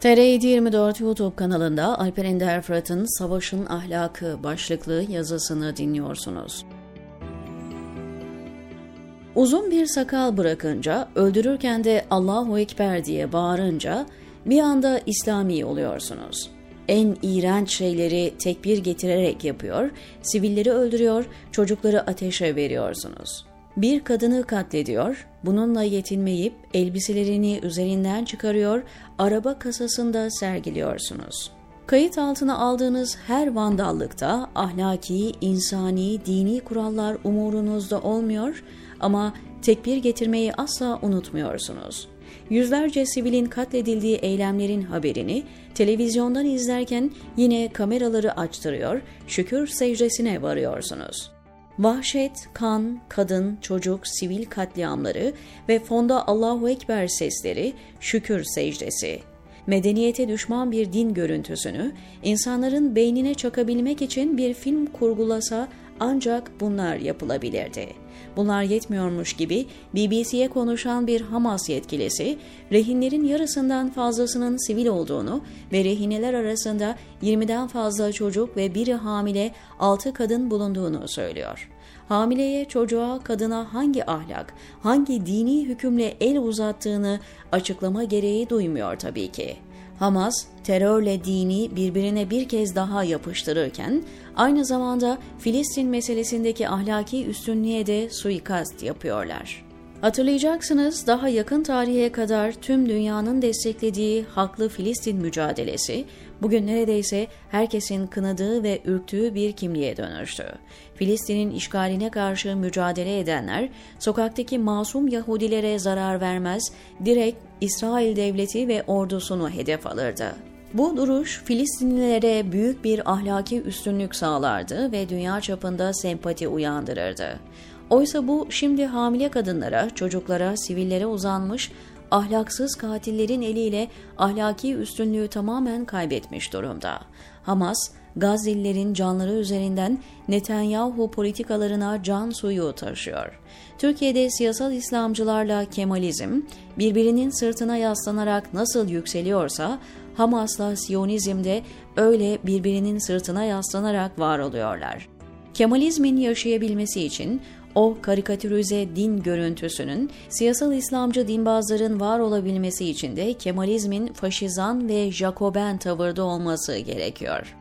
TR724 YouTube kanalında Alper Ender Fırat'ın Savaşın Ahlakı başlıklı yazısını dinliyorsunuz. Uzun bir sakal bırakınca, öldürürken de Allahu Ekber diye bağırınca bir anda İslami oluyorsunuz. En iğrenç şeyleri tekbir getirerek yapıyor, sivilleri öldürüyor, çocukları ateşe veriyorsunuz. Bir kadını katlediyor, bununla yetinmeyip elbiselerini üzerinden çıkarıyor, araba kasasında sergiliyorsunuz. Kayıt altına aldığınız her vandallıkta ahlaki, insani, dini kurallar umurunuzda olmuyor ama tekbir getirmeyi asla unutmuyorsunuz. Yüzlerce sivilin katledildiği eylemlerin haberini televizyondan izlerken yine kameraları açtırıyor, şükür secdesine varıyorsunuz.'' Vahşet, kan, kadın, çocuk, sivil katliamları ve fonda Allahu Ekber sesleri, şükür secdesi. Medeniyete düşman bir din görüntüsünü insanların beynine çakabilmek için bir film kurgulasa ancak bunlar yapılabilirdi. Bunlar yetmiyormuş gibi BBC'ye konuşan bir Hamas yetkilisi, rehinlerin yarısından fazlasının sivil olduğunu ve rehineler arasında 20'den fazla çocuk ve biri hamile 6 kadın bulunduğunu söylüyor. Hamileye, çocuğa, kadına hangi ahlak, hangi dini hükümle el uzattığını açıklama gereği duymuyor tabii ki. Hamas, terörle dini birbirine bir kez daha yapıştırırken, aynı zamanda Filistin meselesindeki ahlaki üstünlüğe de suikast yapıyorlar. Hatırlayacaksınız daha yakın tarihe kadar tüm dünyanın desteklediği haklı Filistin mücadelesi bugün neredeyse herkesin kınadığı ve ürktüğü bir kimliğe dönüştü. Filistin'in işgaline karşı mücadele edenler sokaktaki masum Yahudilere zarar vermez, direkt İsrail devleti ve ordusunu hedef alırdı. Bu duruş Filistinlilere büyük bir ahlaki üstünlük sağlardı ve dünya çapında sempati uyandırırdı. Oysa bu şimdi hamile kadınlara, çocuklara, sivillere uzanmış ahlaksız katillerin eliyle ahlaki üstünlüğü tamamen kaybetmiş durumda. Hamas, Gazze'lilerin canları üzerinden Netanyahu politikalarına can suyu taşıyor. Türkiye'de siyasal İslamcılarla Kemalizm birbirinin sırtına yaslanarak nasıl yükseliyorsa Hamas'la Siyonizm de öyle birbirinin sırtına yaslanarak var oluyorlar. Kemalizmin yaşayabilmesi için o karikatürize din görüntüsünün siyasal İslamcı dinbazların var olabilmesi için de Kemalizmin faşizan ve Jacoben tavırda olması gerekiyor.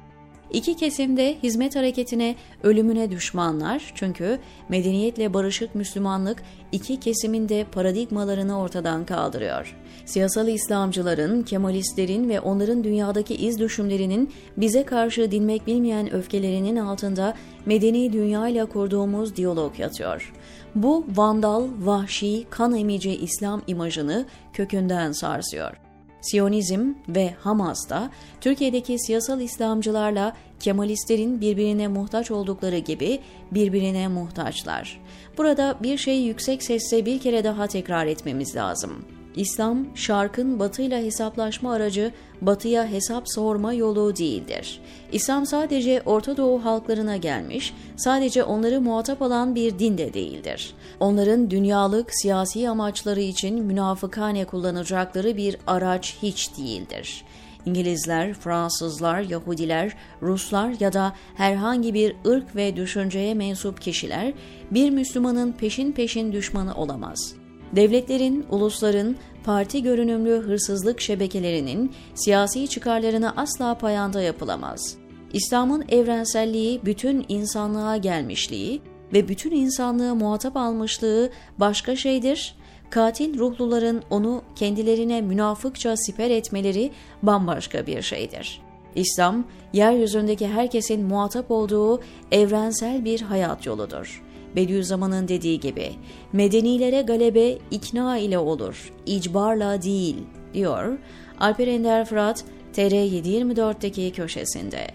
İki kesimde hizmet hareketine, ölümüne düşmanlar çünkü medeniyetle barışık Müslümanlık iki kesimin de paradigmalarını ortadan kaldırıyor. Siyasal İslamcıların, Kemalistlerin ve onların dünyadaki iz düşümlerinin bize karşı dinmek bilmeyen öfkelerinin altında medeni dünyayla kurduğumuz diyalog yatıyor. Bu vandal, vahşi, kan emici İslam imajını kökünden sarsıyor. Siyonizm ve Hamas da Türkiye'deki siyasal İslamcılarla Kemalistlerin birbirine muhtaç oldukları gibi birbirine muhtaçlar. Burada bir şeyi yüksek sesle bir kere daha tekrar etmemiz lazım. İslam, şarkın batıyla hesaplaşma aracı, batıya hesap sorma yolu değildir. İslam sadece Orta Doğu halklarına gelmiş, sadece onları muhatap alan bir din de değildir. Onların dünyalık siyasi amaçları için münafıkane kullanacakları bir araç hiç değildir. İngilizler, Fransızlar, Yahudiler, Ruslar ya da herhangi bir ırk ve düşünceye mensup kişiler bir Müslümanın peşin peşin düşmanı olamaz. Devletlerin, ulusların, parti görünümlü hırsızlık şebekelerinin siyasi çıkarlarına asla payanda yapılamaz. İslam'ın evrenselliği, bütün insanlığa gelmişliği ve bütün insanlığı muhatap almışlığı başka şeydir. Katil ruhluların onu kendilerine münafıkça siper etmeleri bambaşka bir şeydir. İslam, yeryüzündeki herkesin muhatap olduğu evrensel bir hayat yoludur. Bediüzzaman'ın dediği gibi medenilere galebe ikna ile olur, icbarla değil diyor Alper Ender Fırat TR724'deki köşesinde.